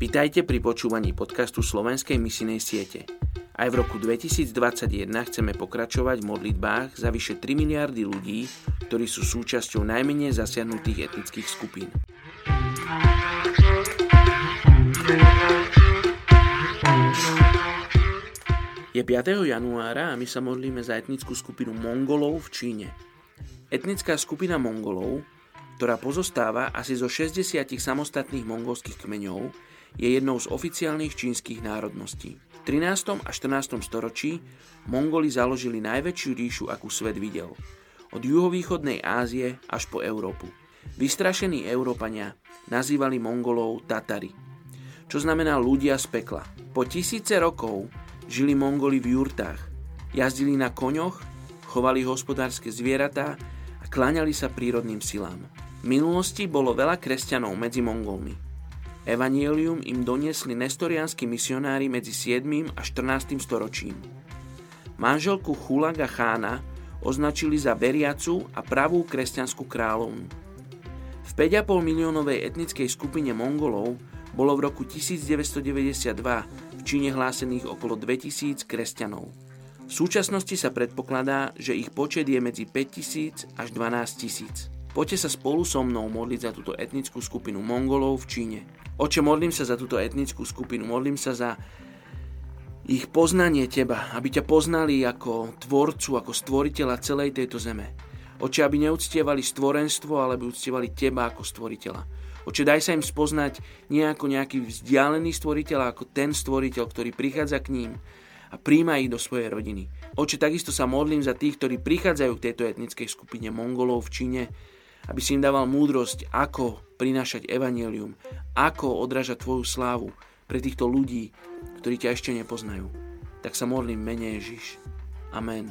Vitajte pri počúvaní podcastu Slovenskej misinej siete. Aj v roku 2021 chceme pokračovať v modlitbách za vyše 3 miliardy ľudí, ktorí sú súčasťou najmenej zasiahnutých etnických skupín. Je 5. januára a my sa modlíme za etnickú skupinu Mongolov v Číne. Etnická skupina Mongolov, ktorá pozostáva asi zo 60 samostatných mongolských kmeňov, je jednou z oficiálnych čínskych národností. V 13. a 14. storočí Mongoli založili najväčšiu ríšu, akú svet videl. Od juhovýchodnej Ázie až po Európu. Vystrašení Európania nazývali Mongolov Tatary, čo znamená ľudia z pekla. Po tisíce rokov žili Mongoli v jurtách, jazdili na koňoch, chovali hospodárske zvieratá a kláňali sa prírodným silám. V minulosti bolo veľa kresťanov medzi Mongolmi. Evangelium im doniesli nestorianskí misionári medzi 7. a 14. storočím. Manželku Chulaga chána označili za veriacu a pravú kresťanskú kráľovnu. V 5,5 miliónovej etnickej skupine Mongolov bolo v roku 1992 v Číne hlásených okolo 2000 kresťanov. V súčasnosti sa predpokladá, že ich počet je medzi 5000 až 12 tisíc. Poďte sa spolu so mnou modliť za túto etnickú skupinu Mongolov v Číne. Oče, modlím sa za túto etnickú skupinu, modlím sa za ich poznanie Teba, aby ťa poznali ako tvorcu, ako stvoriteľa celej tejto zeme. Oče, aby neúctievali stvorenstvo, ale aby uctievali Teba ako stvoriteľa. Oče, daj sa im spoznať nie ako nejaký vzdialený stvoriteľ, ako ten stvoriteľ, ktorý prichádza k ním a príjma ich do svojej rodiny. Oče, takisto sa modlím za tých, ktorí prichádzajú k tejto etnickej skupine Mongolov v Číne, aby si im dával múdrosť, ako prinášať evanelium, ako odrážať Tvoju slávu pre týchto ľudí, ktorí ťa ešte nepoznajú. Tak sa modlím mene Ježiš. Amen.